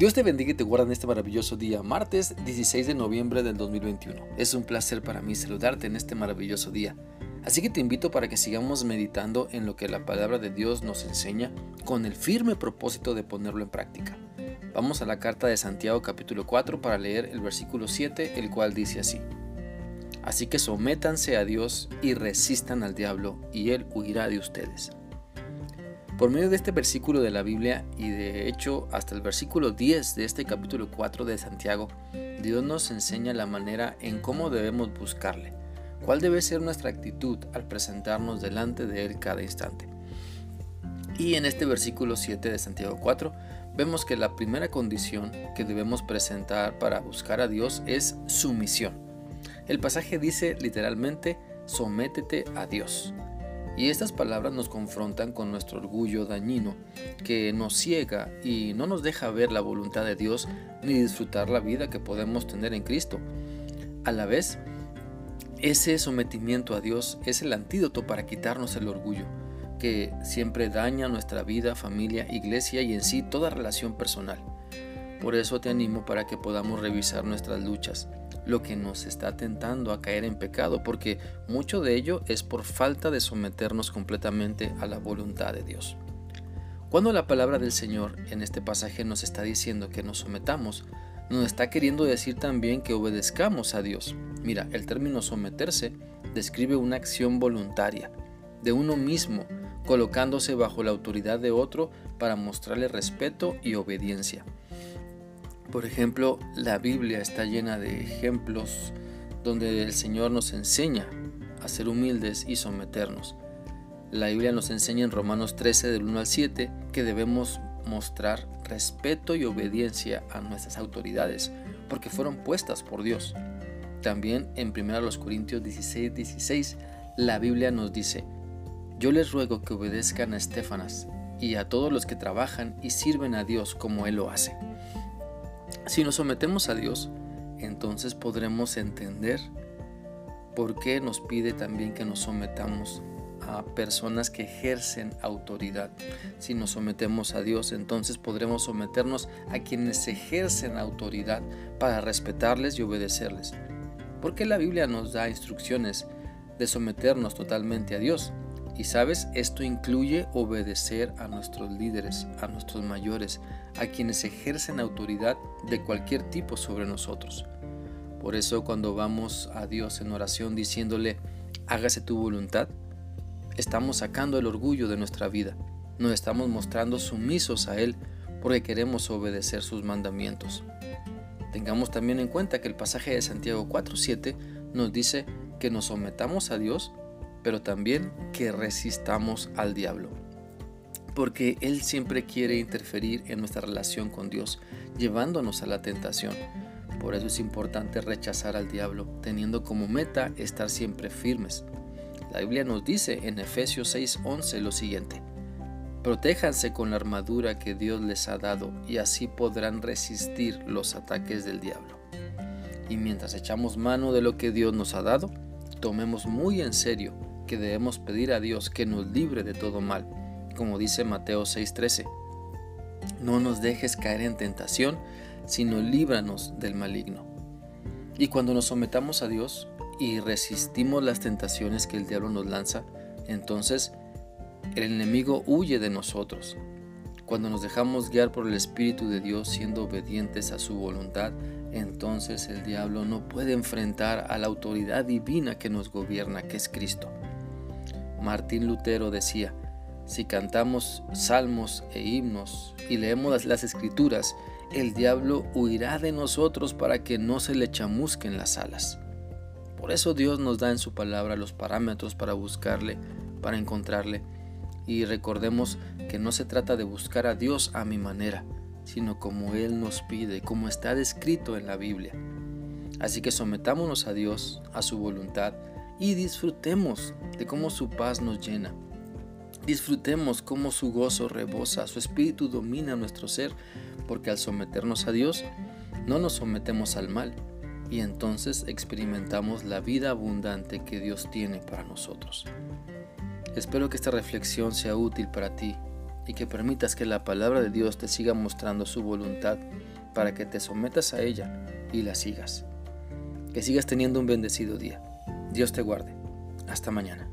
Dios te bendiga y te guarda en este maravilloso día, martes 16 de noviembre del 2021. Es un placer para mí saludarte en este maravilloso día. Así que te invito para que sigamos meditando en lo que la palabra de Dios nos enseña con el firme propósito de ponerlo en práctica. Vamos a la carta de Santiago capítulo 4 para leer el versículo 7, el cual dice así. Así que sométanse a Dios y resistan al diablo, y él huirá de ustedes. Por medio de este versículo de la Biblia y de hecho hasta el versículo 10 de este capítulo 4 de Santiago, Dios nos enseña la manera en cómo debemos buscarle, cuál debe ser nuestra actitud al presentarnos delante de Él cada instante. Y en este versículo 7 de Santiago 4 vemos que la primera condición que debemos presentar para buscar a Dios es sumisión. El pasaje dice literalmente, sométete a Dios. Y estas palabras nos confrontan con nuestro orgullo dañino, que nos ciega y no nos deja ver la voluntad de Dios ni disfrutar la vida que podemos tener en Cristo. A la vez, ese sometimiento a Dios es el antídoto para quitarnos el orgullo, que siempre daña nuestra vida, familia, iglesia y en sí toda relación personal. Por eso te animo para que podamos revisar nuestras luchas, lo que nos está tentando a caer en pecado, porque mucho de ello es por falta de someternos completamente a la voluntad de Dios. Cuando la palabra del Señor en este pasaje nos está diciendo que nos sometamos, nos está queriendo decir también que obedezcamos a Dios. Mira, el término someterse describe una acción voluntaria de uno mismo, colocándose bajo la autoridad de otro para mostrarle respeto y obediencia. Por ejemplo, la Biblia está llena de ejemplos donde el Señor nos enseña a ser humildes y someternos. La Biblia nos enseña en Romanos 13 del 1 al 7 que debemos mostrar respeto y obediencia a nuestras autoridades porque fueron puestas por Dios. También en 1 Corintios 16, 16 la Biblia nos dice, yo les ruego que obedezcan a Estefanas y a todos los que trabajan y sirven a Dios como Él lo hace. Si nos sometemos a Dios, entonces podremos entender por qué nos pide también que nos sometamos a personas que ejercen autoridad. Si nos sometemos a Dios, entonces podremos someternos a quienes ejercen autoridad para respetarles y obedecerles. Porque la Biblia nos da instrucciones de someternos totalmente a Dios. Y sabes, esto incluye obedecer a nuestros líderes, a nuestros mayores, a quienes ejercen autoridad de cualquier tipo sobre nosotros. Por eso cuando vamos a Dios en oración diciéndole, hágase tu voluntad, estamos sacando el orgullo de nuestra vida, nos estamos mostrando sumisos a Él porque queremos obedecer sus mandamientos. Tengamos también en cuenta que el pasaje de Santiago 4.7 nos dice que nos sometamos a Dios pero también que resistamos al diablo. Porque Él siempre quiere interferir en nuestra relación con Dios, llevándonos a la tentación. Por eso es importante rechazar al diablo, teniendo como meta estar siempre firmes. La Biblia nos dice en Efesios 6:11 lo siguiente. Protéjanse con la armadura que Dios les ha dado y así podrán resistir los ataques del diablo. Y mientras echamos mano de lo que Dios nos ha dado, tomemos muy en serio que debemos pedir a Dios que nos libre de todo mal, como dice Mateo 6:13. No nos dejes caer en tentación, sino líbranos del maligno. Y cuando nos sometamos a Dios y resistimos las tentaciones que el diablo nos lanza, entonces el enemigo huye de nosotros. Cuando nos dejamos guiar por el Espíritu de Dios siendo obedientes a su voluntad, entonces el diablo no puede enfrentar a la autoridad divina que nos gobierna, que es Cristo. Martín Lutero decía, si cantamos salmos e himnos y leemos las escrituras, el diablo huirá de nosotros para que no se le chamusquen las alas. Por eso Dios nos da en su palabra los parámetros para buscarle, para encontrarle. Y recordemos que no se trata de buscar a Dios a mi manera, sino como Él nos pide, como está descrito en la Biblia. Así que sometámonos a Dios, a su voluntad, y disfrutemos de cómo su paz nos llena. Disfrutemos cómo su gozo rebosa, su espíritu domina nuestro ser, porque al someternos a Dios, no nos sometemos al mal, y entonces experimentamos la vida abundante que Dios tiene para nosotros. Espero que esta reflexión sea útil para ti y que permitas que la palabra de Dios te siga mostrando su voluntad para que te sometas a ella y la sigas. Que sigas teniendo un bendecido día. Dios te guarde. Hasta mañana.